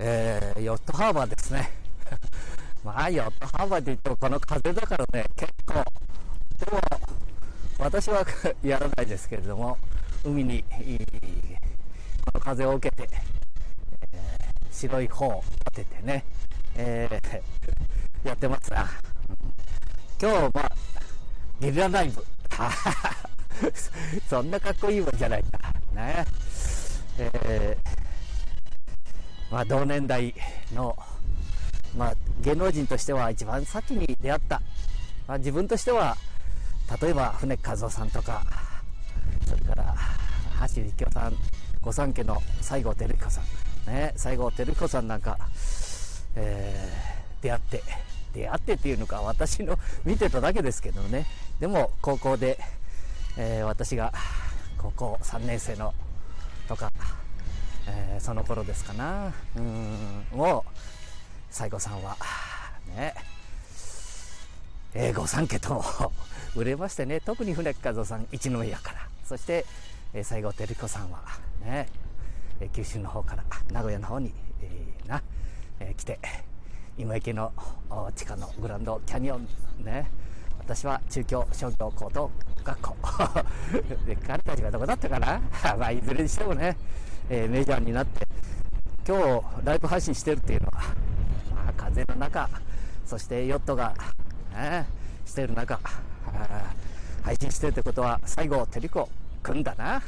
えー、ヨットハーバーですね。まあ、ヨットハーバーで言ってもこの風だからね、結構。でも、私はやらないですけれども、海に、この風を受けて、えー、白い帆を立ててね、えー、やってますが、今日、まあ、ゲリラライブ。そんなかっこいいもんじゃないか。ね。えー、まあ、同年代の、まあ、芸能人としては一番先に出会った。まあ、自分としては、例えば、船和夫さんとか、それから、橋幸夫さん、御三家の西郷輝彦さん、ね、西郷輝彦さんなんか、えー、出会って、出会ってっていうのか、私の見てただけですけどね。でも、高校で、えー、私が高校3年生のとか、えー、その頃ですかな。うん、もう、西郷さんは、ね、えー、御三家と売れましてね、特に船木和夫さん、一宮から、そして、えー、西郷輝彦さんは、ね、え九州の方から、名古屋の方に、えー、な、え来て、今池の地下のグランドキャニオン、ね、私は中京商業高等学校。で彼たちがどこだったかな？まあいずれにしてもね、えー、メジャーになって今日ライブ配信してるっていうのは、まあ、風の中そしてヨットが、ね、してる中配信してるってことは最後照子くんだな。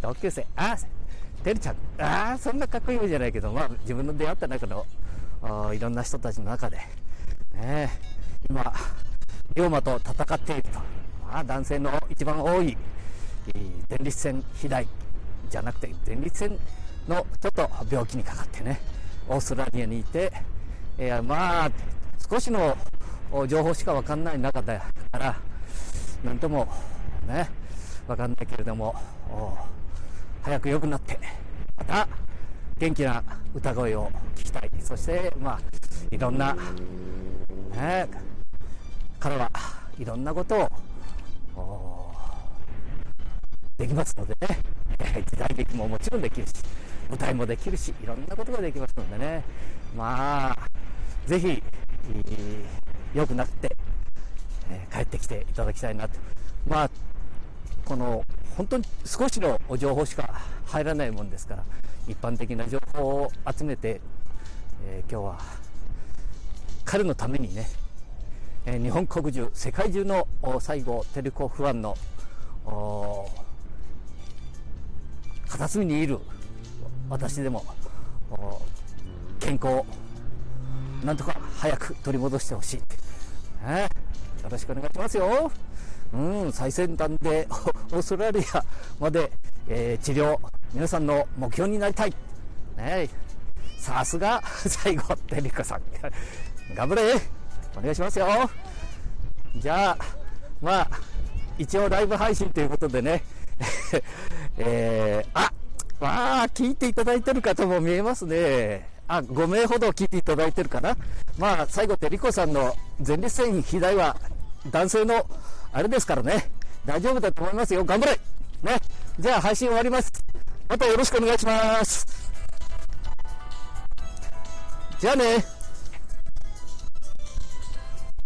同級生。あてるちゃん。ああそんなかっこいいわけじゃないけどまあ自分の出会った中のいろんな人たちの中で。ね今龍馬と戦っていると、まあ、男性の一番多い前立腺肥大じゃなくて前立腺のちょっと病気にかかってねオーストラリアにいて、えー、まあ少しの情報しか分かんない中だから何ともね分かんないけれども早く良くなってまた元気な歌声を聞きたい。そしてまあいろんなね彼はいろんなことをできますのでね。時代劇ももちろんできるし舞台もできるしいろんなことができますのでね。まあぜひ良くなって、えー、帰ってきていただきたいなと。まあこの本当に少しの情報しか入らないもんですから一般的な情報を集めて、えー、今日は彼のためにねえ日本国中世界中の最後テレコファンの片隅にいる私でも健康をなんとか早く取り戻してほしい、ね、よろしくお願いしますよ。うん最先端でオーストラリアまで、えー、治療皆さんの目標になりたい。ねさすが最後テレコさん。頑張れ。お願いしますよ。じゃあ、まあ、一応ライブ配信ということでね、えー、あ、まあ、聞いていただいてる方も見えますね。あ、5名ほど聞いていただいてるかな。まあ、最後、てりこさんの前立腺肥大は男性のあれですからね、大丈夫だと思いますよ。頑張れね。じゃあ、配信終わります。またよろしくお願いします。じゃあね。